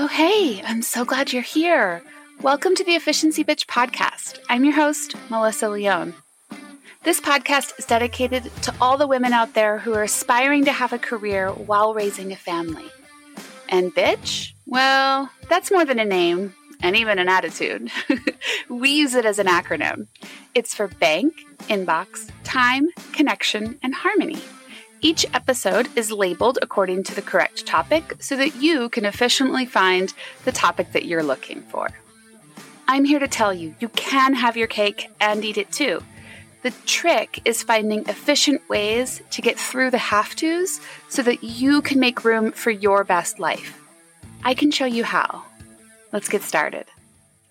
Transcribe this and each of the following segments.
Oh, hey, I'm so glad you're here. Welcome to the Efficiency Bitch podcast. I'm your host, Melissa Leone. This podcast is dedicated to all the women out there who are aspiring to have a career while raising a family. And bitch? Well, that's more than a name and even an attitude. we use it as an acronym. It's for bank, inbox, time, connection, and harmony. Each episode is labeled according to the correct topic so that you can efficiently find the topic that you're looking for. I'm here to tell you, you can have your cake and eat it too. The trick is finding efficient ways to get through the have tos so that you can make room for your best life. I can show you how. Let's get started.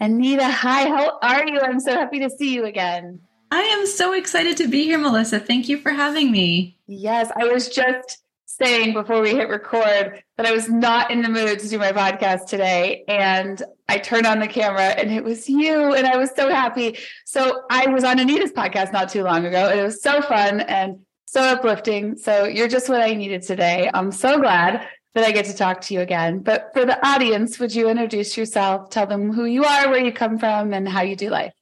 Anita, hi, how are you? I'm so happy to see you again. I am so excited to be here, Melissa. Thank you for having me. Yes, I was just saying before we hit record that I was not in the mood to do my podcast today. And I turned on the camera and it was you. And I was so happy. So I was on Anita's podcast not too long ago. And it was so fun and so uplifting. So you're just what I needed today. I'm so glad that I get to talk to you again. But for the audience, would you introduce yourself? Tell them who you are, where you come from, and how you do life.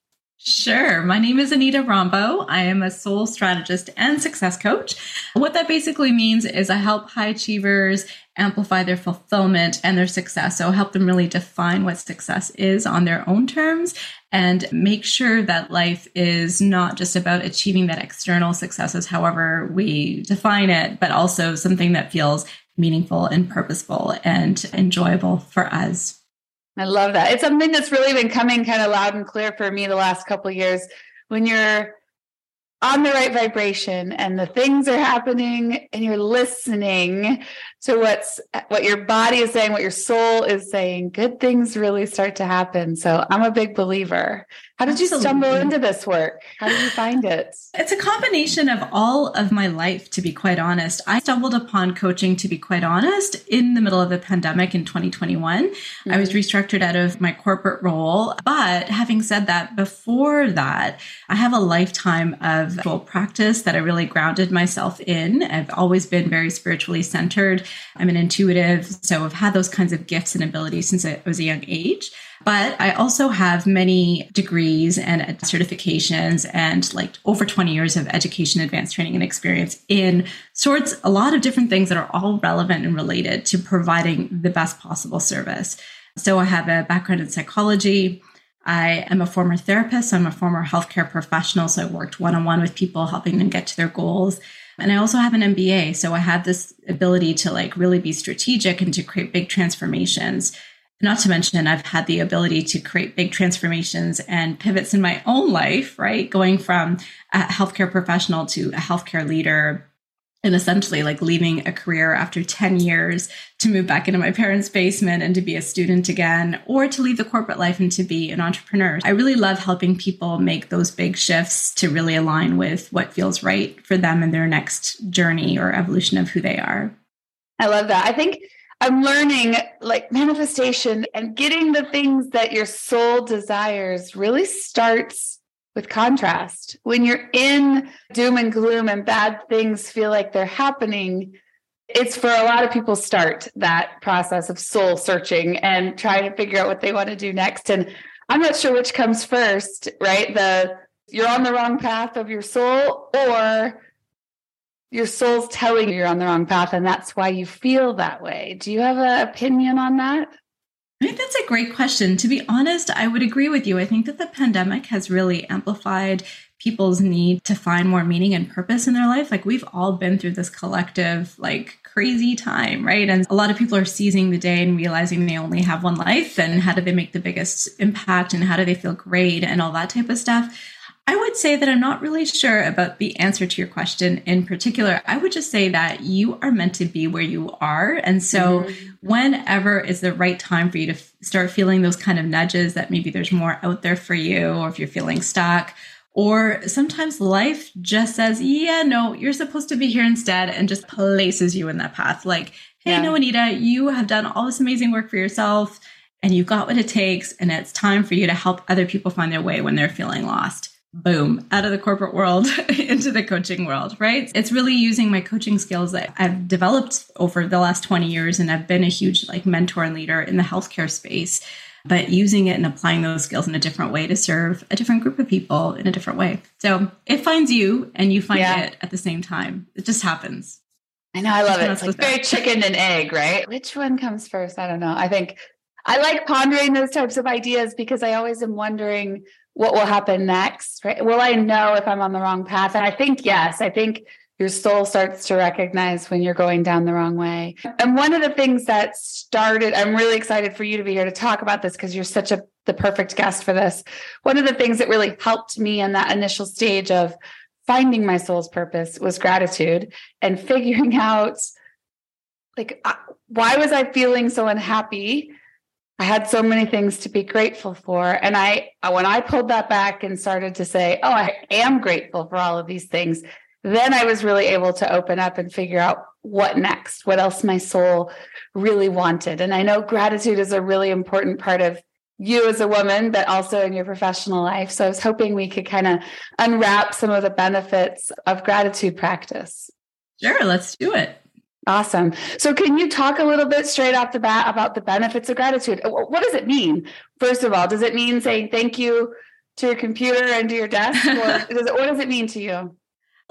Sure. My name is Anita Rombough. I am a soul strategist and success coach. What that basically means is I help high achievers amplify their fulfillment and their success. So help them really define what success is on their own terms and make sure that life is not just about achieving that external successes, however we define it, but also something that feels meaningful and purposeful and enjoyable for us. I love that. It's something that's really been coming kind of loud and clear for me the last couple years. When you're on the right vibration and the things are happening and you're listening to what's what your body is saying what your soul is saying good things really start to happen so i'm a big believer how did Absolutely. you stumble into this work how did you find it it's a combination of all of my life to be quite honest i stumbled upon coaching to be quite honest in the middle of the pandemic in 2021 mm-hmm. i was mm-hmm. restructured out of my corporate role but having said that before that i have a lifetime of practice that I really grounded myself in. I've always been very spiritually centered. I'm an intuitive, so I've had those kinds of gifts and abilities since I was a young age. But I also have many degrees and certifications and like over 20 years of education, advanced training, and experience in sorts, a lot of different things that are all relevant and related to providing the best possible service. So I have a background in psychology. I am a former therapist. I'm a former healthcare professional. So I worked one on one with people, helping them get to their goals. And I also have an MBA. So I have this ability to like really be strategic and to create big transformations. Not to mention, I've had the ability to create big transformations and pivots in my own life, right? Going from a healthcare professional to a healthcare leader, and essentially like leaving a career after 10 years to move back into my parents' basement and to be a student again, or to leave the corporate life and to be an entrepreneur. I really love helping people make those big shifts to really align with what feels right for them in their next journey or evolution of who they are. I love that. I think I'm learning like manifestation and getting the things that your soul desires really starts with contrast. When you're in doom and gloom and bad things feel like they're happening, it's for a lot of people start that process of soul searching and trying to figure out what they want to do next. And I'm not sure which comes first, right? The you're on the wrong path of your soul or your soul's telling you you're on the wrong path and that's why you feel that way. Do you have an opinion on that? I think that's a great question. To be honest, I would agree with you. I think that the pandemic has really amplified people's need to find more meaning and purpose in their life. Like we've all been through this collective, like crazy time, right? And a lot of people are seizing the day and realizing they only have one life and how do they make the biggest impact and how do they feel great and all that type of stuff. I would say that I'm not really sure about the answer to your question in particular. I would just say that you are meant to be where you are. And so, mm-hmm. whenever is the right time for you to f- start feeling those kind of nudges that maybe there's more out there for you, or if you're feeling stuck, or sometimes life just says, yeah, no, you're supposed to be here instead, and just places you in that path. Like, hey, yeah. no, Anita, you have done all this amazing work for yourself and you got what it takes, and it's time for you to help other people find their way when they're feeling lost boom, out of the corporate world into the coaching world, right? It's really using my coaching skills that I've developed over the last 20 years. And I've been a huge like mentor and leader in the healthcare space, but using it and applying those skills in a different way to serve a different group of people in a different way. So it finds you and you find yeah. it at the same time. It just happens. I know. I love it. It's like very chicken and egg, right? Which one comes first? I don't know. I think I like pondering those types of ideas because I always am wondering what will happen next, right? Will I know if I'm on the wrong path? And I think, yes, I think your soul starts to recognize when you're going down the wrong way. And one of the things that started, I'm really excited for you to be here to talk about this because you're such a the perfect guest for this. One of the things that really helped me in that initial stage of finding my soul's purpose was gratitude and figuring out like uh, why was I feeling so unhappy? I had so many things to be grateful for. And I, when I pulled that back and started to say, oh, I am grateful for all of these things, then I was really able to open up and figure out what next, what else my soul really wanted. And I know gratitude is a really important part of you as a woman, but also in your professional life. So I was hoping we could kind of unwrap some of the benefits of gratitude practice. Sure, let's do it. Awesome. So, can you talk a little bit straight off the bat about the benefits of gratitude? Uh, what does it mean? First of all, does it mean saying thank you to your computer and to your desk? Or does it, what does it mean to you?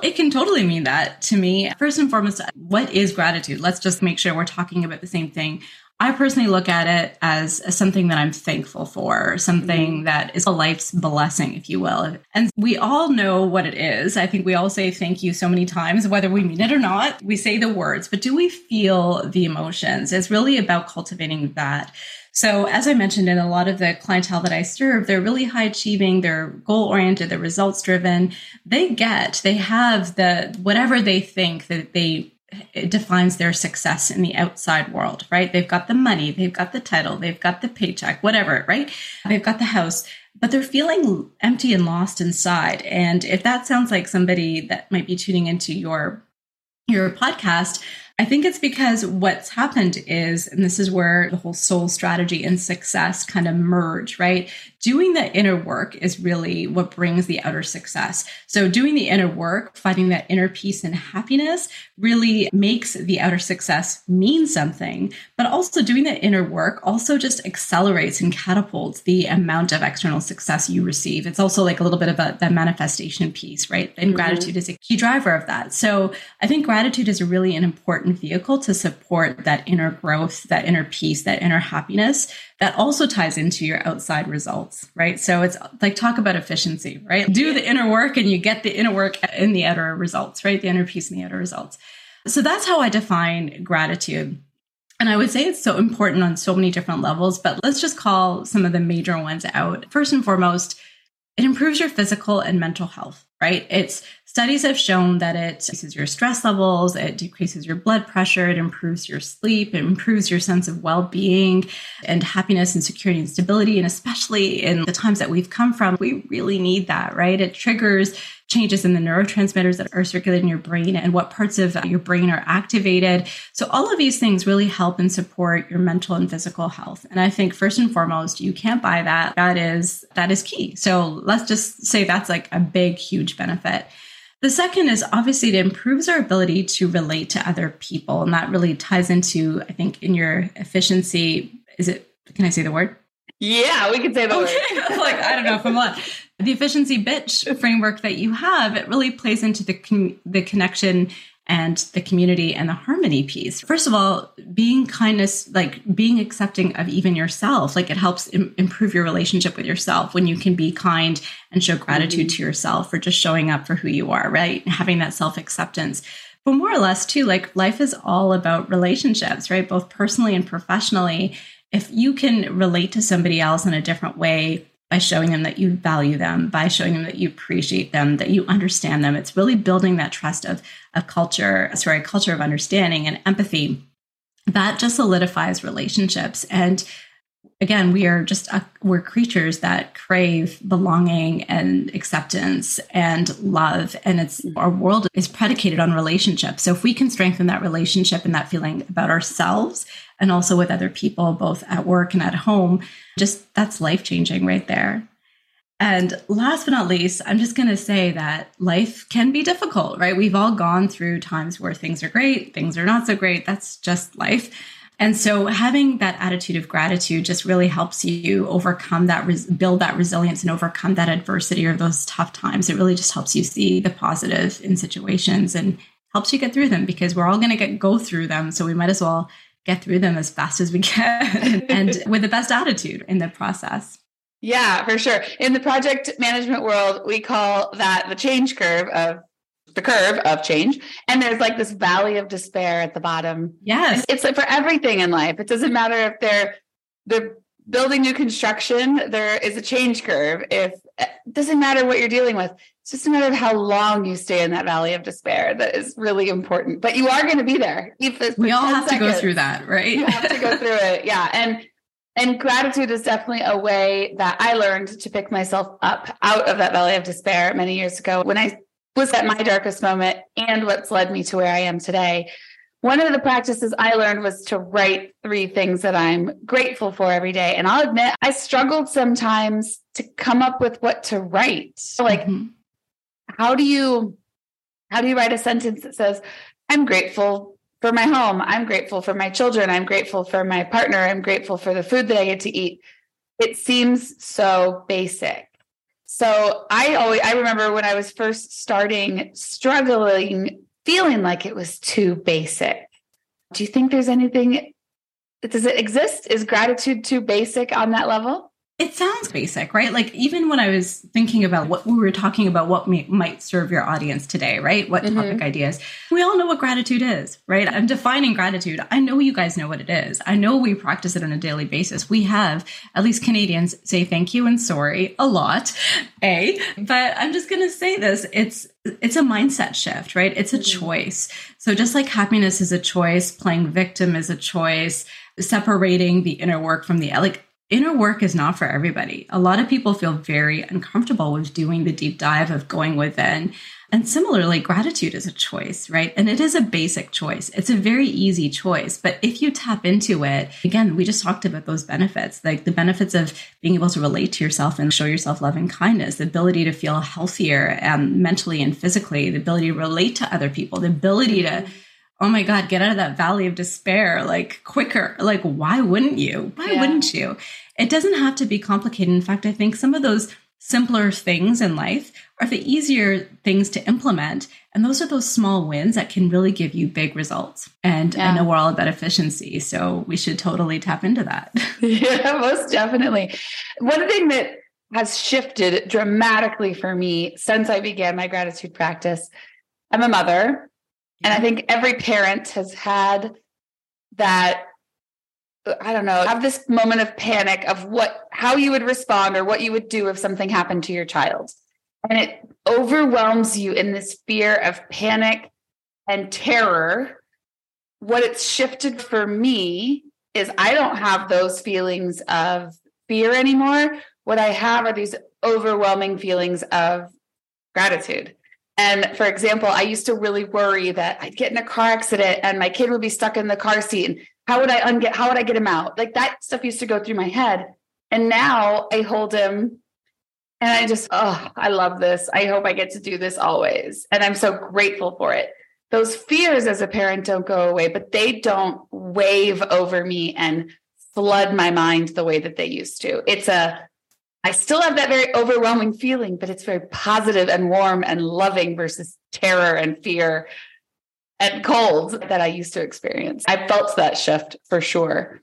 It can totally mean that to me. First and foremost, what is gratitude? Let's just make sure we're talking about the same thing. I personally look at it as something that I'm thankful for, something mm-hmm. that is a life's blessing, if you will. And we all know what it is. I think we all say thank you so many times, whether we mean it or not. We say the words, but do we feel the emotions? It's really about cultivating that. So, as I mentioned, in a lot of the clientele that I serve, they're really high achieving, they're goal oriented, they're results driven. They get, they have the whatever they think that they defines their success in the outside world, right? They've got the money, they've got the title, they've got the paycheck, whatever, right? They've got the house, but they're feeling empty and lost inside. And if that sounds like somebody that might be tuning into your your podcast, I think it's because what's happened is, and this is where the whole soul strategy and success kind of merge, right? Doing the inner work is really what brings the outer success. So, doing the inner work, finding that inner peace and happiness really makes the outer success mean something. But also, doing the inner work also just accelerates and catapults the amount of external success you receive. It's also like a little bit of a, the manifestation piece, right? And mm-hmm. gratitude is a key driver of that. So, I think gratitude is really an important vehicle to support that inner growth, that inner peace, that inner happiness that also ties into your outside results, right? So it's like talk about efficiency, right? Do the inner work and you get the inner work in the outer results, right? The inner peace and the outer results. So that's how I define gratitude. And I would say it's so important on so many different levels, but let's just call some of the major ones out. First and foremost, it improves your physical and mental health, right? It's studies have shown that it decreases your stress levels, it decreases your blood pressure, it improves your sleep, it improves your sense of well-being and happiness and security and stability. And especially in the times that we've come from, we really need that, right? It triggers changes in the neurotransmitters that are circulating in your brain and what parts of your brain are activated. So all of these things really help and support your mental and physical health. And I think first and foremost, you can't buy that. That is that is key. So let's just say that's like a big huge benefit. The second is obviously it improves our ability to relate to other people. And that really ties into, I think, in your efficiency. Is it, can I say the word? Yeah, we can say the okay. word. like, I don't know if I'm on the efficiency bitch framework that you have, it really plays into the con- the connection and the community and the harmony piece. First of all, being kindness, like being accepting of even yourself, like it helps Im- improve your relationship with yourself when you can be kind and show gratitude mm-hmm. to yourself for just showing up for who you are, right? Having that self acceptance. But more or less, too, like life is all about relationships, right? Both personally and professionally. If you can relate to somebody else in a different way, by showing them that you value them, by showing them that you appreciate them, that you understand them. It's really building that trust of a culture, sorry, a culture of understanding and empathy. That just solidifies relationships. And again, we are just a, we're creatures that crave belonging and acceptance and love, and it's mm-hmm. our world is predicated on relationships. So if we can strengthen that relationship and that feeling about ourselves and also with other people, both at work and at home, just that's life changing right there. And last but not least, I'm just going to say that life can be difficult, right? We've all gone through times where things are great, things are not so great. That's just life. And so having that attitude of gratitude just really helps you overcome that, res- build that resilience and overcome that adversity or those tough times. It really just helps you see the positive in situations and helps you get through them because we're all going to get go through them. So we might as well get through them as fast as we can and with the best attitude in the process. Yeah, for sure. In the project management world, we call that the change curve of the curve of change. And there's like this valley of despair at the bottom. Yes. it's like for everything in life. It doesn't matter if they're they're building new construction, there is a change curve. If it doesn't matter what you're dealing with, it's just a matter of how long you stay in that valley of despair that is really important. But you are going to be there. we all have seconds. to go through that, right? you have to go through it. Yeah. And and gratitude is definitely a way that I learned to pick myself up out of that valley of despair many years ago when I was at my darkest moment and what's led me to where I am today. One of the practices I learned was to write three things that I'm grateful for every day. And I'll admit, I struggled sometimes to come up with what to write. like, mm-hmm. how do you how do you write a sentence that says, I'm grateful for my home. I'm grateful for my children. I'm grateful for my partner. I'm grateful for the food that I get to eat. It seems so basic. So I always I remember when I was first starting struggling feeling like it was too basic. Do you think there's anything does it exist? Is gratitude too basic on that level? It sounds basic, right? Like even when I was thinking about what we were talking about, what may, might serve your audience today, right? What mm-hmm. topic ideas? We all know what gratitude is, right? I'm defining gratitude. I know you guys know what it is. I know we practice it on a daily basis. We have, at least Canadians, say thank you and sorry a lot, a. But I'm just going to say this: it's it's a mindset shift, right? It's a mm-hmm. choice. So just like happiness is a choice, playing victim is a choice separating the inner work from the like inner work is not for everybody. A lot of people feel very uncomfortable with doing the deep dive of going within. And similarly, gratitude is a choice, right? And it is a basic choice. It's a very easy choice. But if you tap into it, again, we just talked about those benefits, like the benefits of being able to relate to yourself and show yourself love and kindness, the ability to feel healthier um, mentally and physically, the ability to relate to other people, the ability to oh my God, get out of that valley of despair like quicker. Like, why wouldn't you? Why yeah. wouldn't you? It doesn't have to be complicated. In fact, I think some of those simpler things in life are the easier things to implement. And those are those small wins that can really give you big results. And yeah. I know we're all about efficiency. So we should totally tap into that. yeah, most definitely. One thing that has shifted dramatically for me since I began my gratitude practice, I'm a mother and I think every parent has had that I don't know, have this moment of panic of what how you would respond or what you would do if something happened to your child. And it overwhelms you in this fear of panic and terror. What it's shifted for me is I don't have those feelings of fear anymore. What I have are these overwhelming feelings of gratitude. And for example, I used to really worry that I'd get in a car accident and my kid would be stuck in the car seat. And how would I unget, how would I get him out? Like that stuff used to go through my head. And now I hold him and I just, oh, I love this. I hope I get to do this always. And I'm so grateful for it. Those fears as a parent don't go away, but they don't wave over me and flood my mind the way that they used to. It's a I still have that very overwhelming feeling, but it's very positive and warm and loving versus terror and fear and cold that I used to experience. I felt that shift for sure.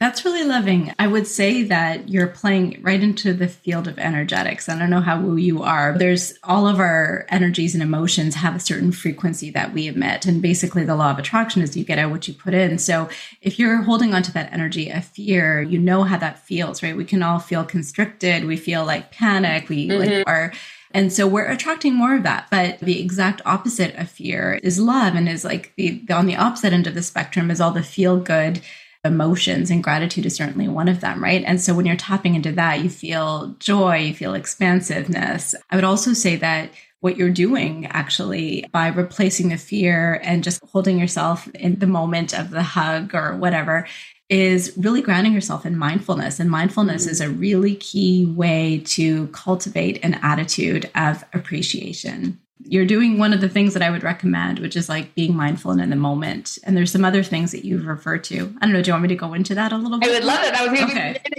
That's really loving. I would say that you're playing right into the field of energetics. I don't know how woo you are. There's all of our energies and emotions have a certain frequency that we emit. And basically, the law of attraction is you get out what you put in. So if you're holding onto that energy of fear, you know how that feels, right? We can all feel constricted. We feel like panic. We mm-hmm. like are. And so we're attracting more of that. But the exact opposite of fear is love and is like the, on the opposite end of the spectrum is all the feel good emotions and gratitude is certainly one of them, right? And so when you're tapping into that, you feel joy, you feel expansiveness. I would also say that what you're doing actually by replacing the fear and just holding yourself in the moment of the hug or whatever is really grounding yourself in mindfulness. And mindfulness mm-hmm. is a really key way to cultivate an attitude of appreciation. You're doing one of the things that I would recommend, which is like being mindful and in the moment. And there's some other things that you've referred to. I don't know. Do you want me to go into that a little bit? I would love it. I was going okay. to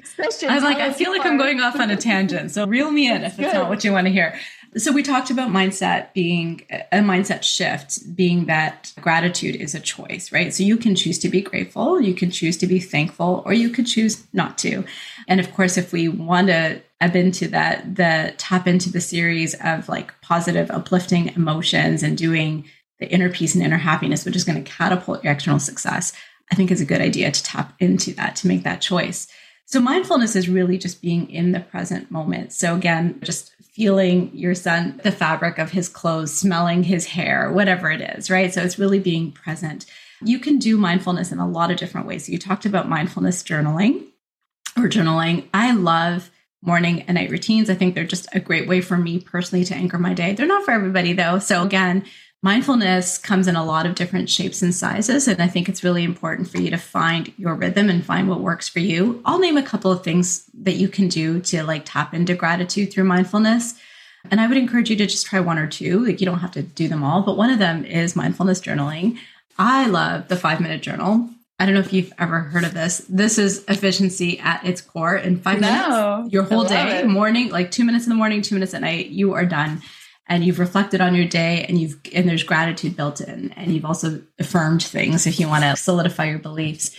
I was like, I feel like I'm going off on a tangent. So reel me in if it's not what you want to hear. So we talked about mindset being a mindset shift, being that gratitude is a choice, right? So you can choose to be grateful, you can choose to be thankful, or you could choose not to. And of course, if we want to ebb into that, the tap into the series of like positive, uplifting emotions and doing the inner peace and inner happiness, which is going to catapult your external success, I think is a good idea to tap into that, to make that choice. So mindfulness is really just being in the present moment. So again, just feeling your son, the fabric of his clothes, smelling his hair, whatever it is, right? So it's really being present. You can do mindfulness in a lot of different ways. So you talked about mindfulness journaling or journaling. I love morning and night routines. I think they're just a great way for me personally to anchor my day. They're not for everybody though. So again, Mindfulness comes in a lot of different shapes and sizes. And I think it's really important for you to find your rhythm and find what works for you. I'll name a couple of things that you can do to like tap into gratitude through mindfulness. And I would encourage you to just try one or two. Like you don't have to do them all, but one of them is mindfulness journaling. I love the five minute journal. I don't know if you've ever heard of this. This is efficiency at its core. In five no, minutes, your whole day, it. morning, like two minutes in the morning, two minutes at night, you are done and you've reflected on your day and you've and there's gratitude built in and you've also affirmed things if you want to solidify your beliefs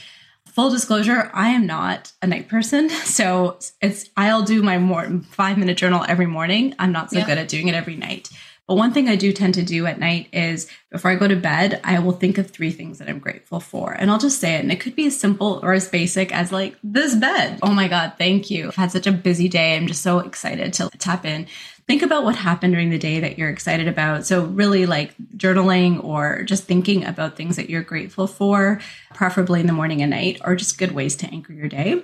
full disclosure i am not a night person so it's i'll do my more five minute journal every morning i'm not so yeah. good at doing it every night but one thing i do tend to do at night is before i go to bed i will think of three things that i'm grateful for and i'll just say it and it could be as simple or as basic as like this bed oh my god thank you i've had such a busy day i'm just so excited to tap in think about what happened during the day that you're excited about. So, really like journaling or just thinking about things that you're grateful for, preferably in the morning and night, are just good ways to anchor your day.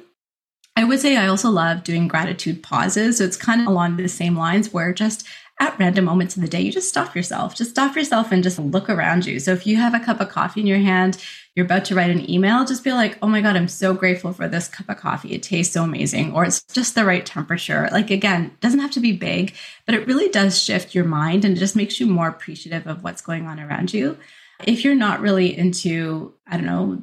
I would say I also love doing gratitude pauses. So, it's kind of along the same lines where just at random moments in the day, you just stop yourself. Just stop yourself and just look around you. So if you have a cup of coffee in your hand, you're about to write an email, just be like, oh my God, I'm so grateful for this cup of coffee. It tastes so amazing. Or it's just the right temperature. Like, again, doesn't have to be big, but it really does shift your mind and it just makes you more appreciative of what's going on around you. If you're not really into, I don't know,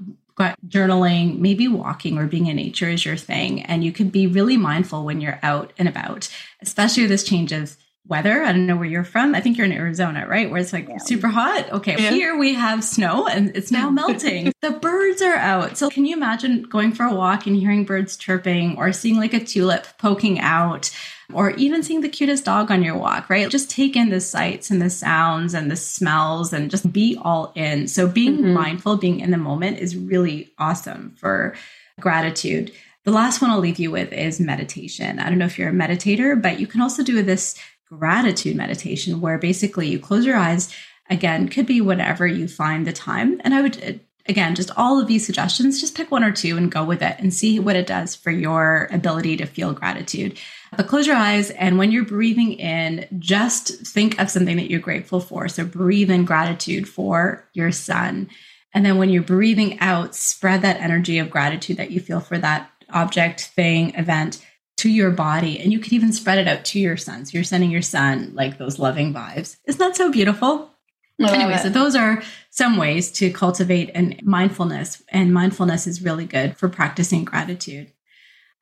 journaling, maybe walking or being in nature is your thing. And you can be really mindful when you're out and about, especially with this change of weather. I don't know where you're from. I think you're in Arizona, right? Where it's like yeah. super hot. Okay. Yeah. Here we have snow and it's now melting. the birds are out. So can you imagine going for a walk and hearing birds chirping or seeing like a tulip poking out? Or even seeing the cutest dog on your walk, right? Just take in the sights and the sounds and the smells and just be all in. So, being mm-hmm. mindful, being in the moment is really awesome for gratitude. The last one I'll leave you with is meditation. I don't know if you're a meditator, but you can also do this gratitude meditation where basically you close your eyes. Again could be whatever you find the time. And i would again just all of these suggestions just pick one or two and go with it and see what it does for your ability to feel gratitude. But close your eyes and when you're breathing in just think of something that you're grateful for. So breathe in gratitude for your son and then when you're breathing out spread that energy of gratitude that you feel for that object thing event to your body and you could even spread it out to your son. So you're sending your son like those loving vibes. Isn't that so beautiful? Anyway, so those are some ways to cultivate and mindfulness, and mindfulness is really good for practicing gratitude.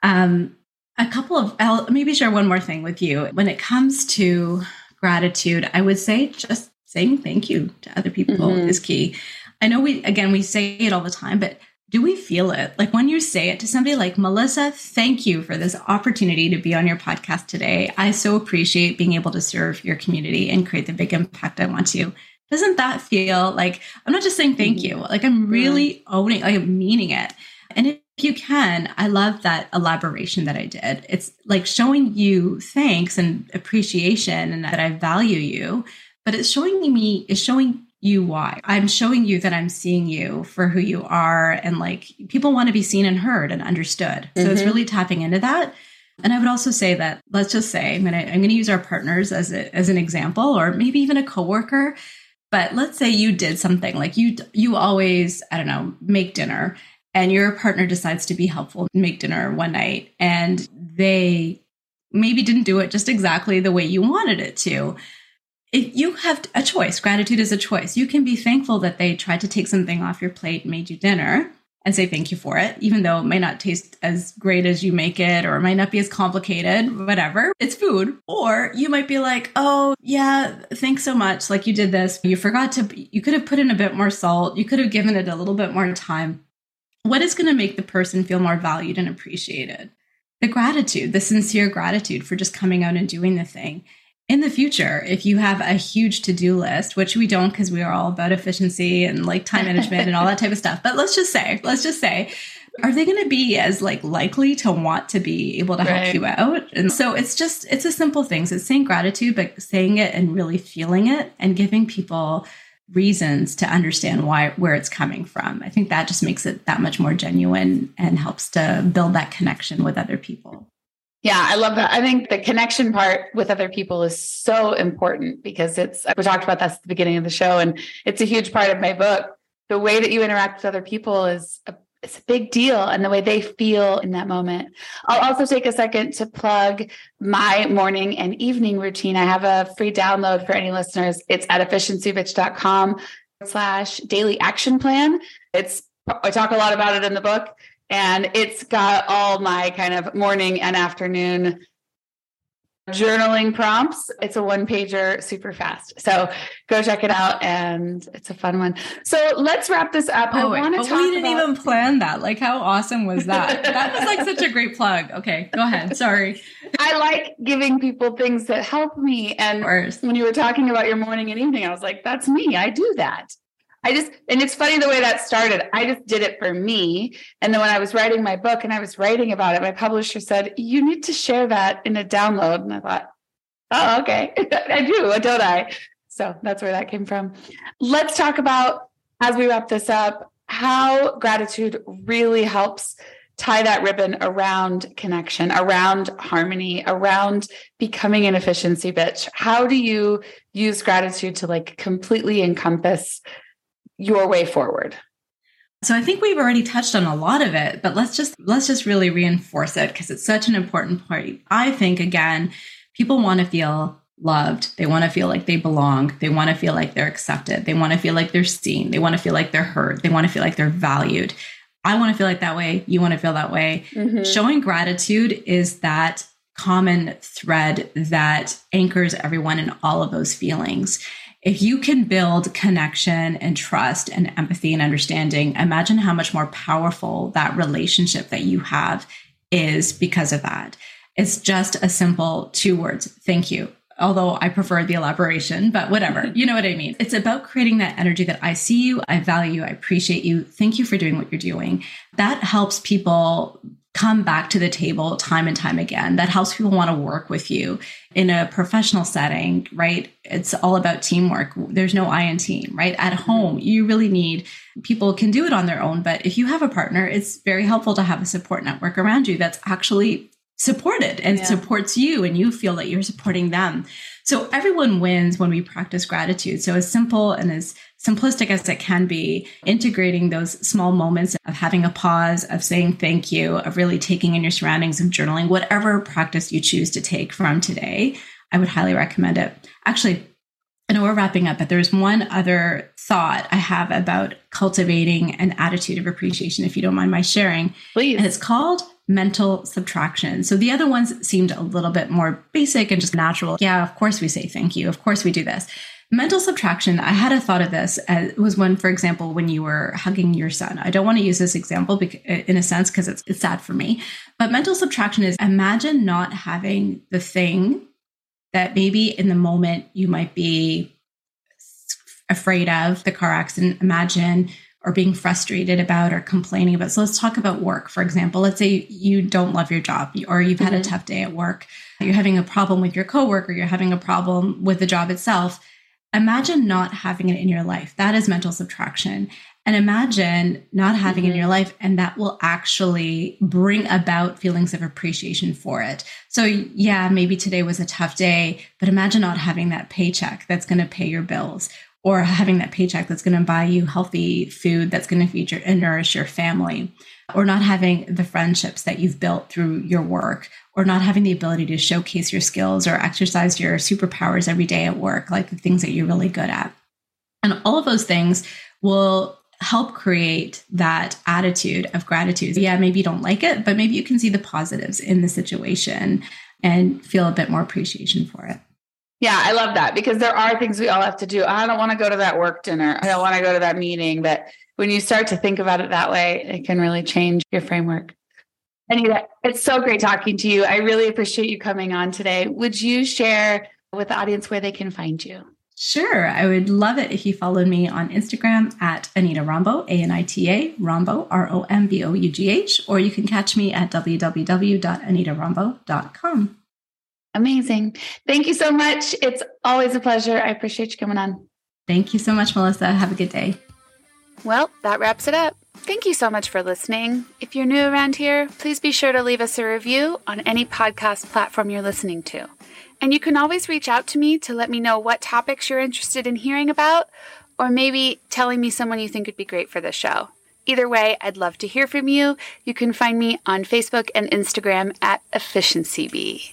Um, a couple of, I'll maybe share one more thing with you. When it comes to gratitude, I would say just saying thank you to other people mm-hmm. is key. I know we, again, we say it all the time, but do we feel it? Like when you say it to somebody like Melissa, thank you for this opportunity to be on your podcast today. I so appreciate being able to serve your community and create the big impact I want to. Doesn't that feel like I'm not just saying thank mm-hmm. you, like I'm really owning, like I'm meaning it. And if you can, I love that elaboration that I did. It's like showing you thanks and appreciation and that I value you, but it's showing me, it's showing you why. I'm showing you that I'm seeing you for who you are. And like people want to be seen and heard and understood. So mm-hmm. it's really tapping into that. And I would also say that let's just say I'm going to I'm going to use our partners as a, as an example or maybe even a coworker. But let's say you did something like you you always I don't know make dinner and your partner decides to be helpful and make dinner one night and they maybe didn't do it just exactly the way you wanted it to if you have a choice gratitude is a choice. You can be thankful that they tried to take something off your plate made you dinner and say thank you for it even though it may not taste as great as you make it or it might not be as complicated whatever. It's food. Or you might be like oh yeah thanks so much. Like you did this. You forgot to you could have put in a bit more salt. You could have given it a little bit more time. What is going to make the person feel more valued and appreciated? The gratitude, the sincere gratitude for just coming out and doing the thing. In the future, if you have a huge to do list, which we don't because we are all about efficiency and like time management and all that type of stuff, but let's just say, let's just say, are they going to be as like likely to want to be able to help you out and so it's just it's a simple thing so it's saying gratitude but saying it and really feeling it and giving people reasons to understand why where it's coming from. I think that just makes it that much more genuine and helps to build that connection with other people. Yeah, I love that. I think the connection part with other people is so important because it's we talked about that at the beginning of the show and it's a huge part of my book. The way that you interact with other people is a it's a big deal and the way they feel in that moment. I'll also take a second to plug my morning and evening routine. I have a free download for any listeners. It's at efficiencybitch.com slash daily action plan. It's I talk a lot about it in the book and it's got all my kind of morning and afternoon journaling prompts. It's a one pager, super fast. So go check it out, and it's a fun one. So let's wrap this up. Oh, I want to talk. We didn't about- even plan that. Like, how awesome was that? that was like such a great plug. Okay, go ahead. Sorry. I like giving people things that help me. And when you were talking about your morning and evening, I was like, that's me. I do that. I just, and it's funny the way that started. I just did it for me. And then when I was writing my book and I was writing about it, my publisher said, You need to share that in a download. And I thought, Oh, okay. I do, don't I? So that's where that came from. Let's talk about, as we wrap this up, how gratitude really helps tie that ribbon around connection, around harmony, around becoming an efficiency bitch. How do you use gratitude to like completely encompass your way forward? So I think we've already touched on a lot of it, but let's just let's just really reinforce it because it's such an important point. I think again, people want to feel loved. They want to feel like they belong. They want to feel like they're accepted. They want to feel like they're seen. They want to feel like they're heard. They want to feel like they're valued. I want to feel like that way. You want to feel that way. Mm-hmm. Showing gratitude is that common thread that anchors everyone in all of those feelings if you can build connection and trust and empathy and understanding, imagine how much more powerful that relationship that you have is because of that. It's just a simple two words thank you. Although I prefer the elaboration, but whatever. you know what I mean? It's about creating that energy that I see you, I value you, I appreciate you. Thank you for doing what you're doing. That helps people come back to the table time and time again. That helps people want to work with you in a professional setting, right? It's all about teamwork. There's no I in team, right? At home, you really need people can do it on their own, but if you have a partner, it's very helpful to have a support network around you that's actually supported and yeah. supports you and you feel that you're supporting them. So everyone wins when we practice gratitude. So as simple and as simplistic as it can be, integrating those small moments of having a pause, of saying thank you, of really taking in your surroundings, of journaling, whatever practice you choose to take from today, I would highly recommend it. Actually, I know we're wrapping up, but there's one other thought I have about cultivating an attitude of appreciation, if you don't mind my sharing. Please. And it's called mental subtraction. So the other ones seemed a little bit more basic and just natural. Yeah, of course we say thank you. Of course we do this. Mental subtraction, I had a thought of this uh, as, was when, for example, when you were hugging your son. I don't want to use this example uh, in a sense because it's, it's sad for me. But mental subtraction is imagine not having the thing that maybe in the moment you might be afraid of the car accident. Imagine or being frustrated about or complaining about. So let's talk about work, for example. Let's say you don't love your job or you've had mm-hmm. a tough day at work. You're having a problem with your coworker, you're having a problem with the job itself. Imagine not having it in your life. That is mental subtraction. And imagine not having mm-hmm. in your life, and that will actually bring about feelings of appreciation for it. So, yeah, maybe today was a tough day, but imagine not having that paycheck that's going to pay your bills or having that paycheck that's going to buy you healthy food that's going to feed your and nourish your family or not having the friendships that you've built through your work or not having the ability to showcase your skills or exercise your superpowers every day at work like the things that you're really good at and all of those things will help create that attitude of gratitude. Yeah, maybe you don't like it, but maybe you can see the positives in the situation and feel a bit more appreciation for it. Yeah, I love that because there are things we all have to do. I don't want to go to that work dinner. I don't want to go to that meeting. But when you start to think about it that way, it can really change your framework. Anita, it's so great talking to you. I really appreciate you coming on today. Would you share with the audience where they can find you? Sure. I would love it if you followed me on Instagram at Anita Rombough, A N I T A, Rombough, R O M B O U G H, or you can catch me at www.anitarombough.com. Amazing. Thank you so much. It's always a pleasure. I appreciate you coming on. Thank you so much, Melissa. Have a good day. Well, that wraps it up. Thank you so much for listening. If you're new around here, please be sure to leave us a review on any podcast platform you're listening to. And you can always reach out to me to let me know what topics you're interested in hearing about, or maybe telling me someone you think would be great for the show. Either way, I'd love to hear from you. You can find me on Facebook and Instagram at EfficiencyBee.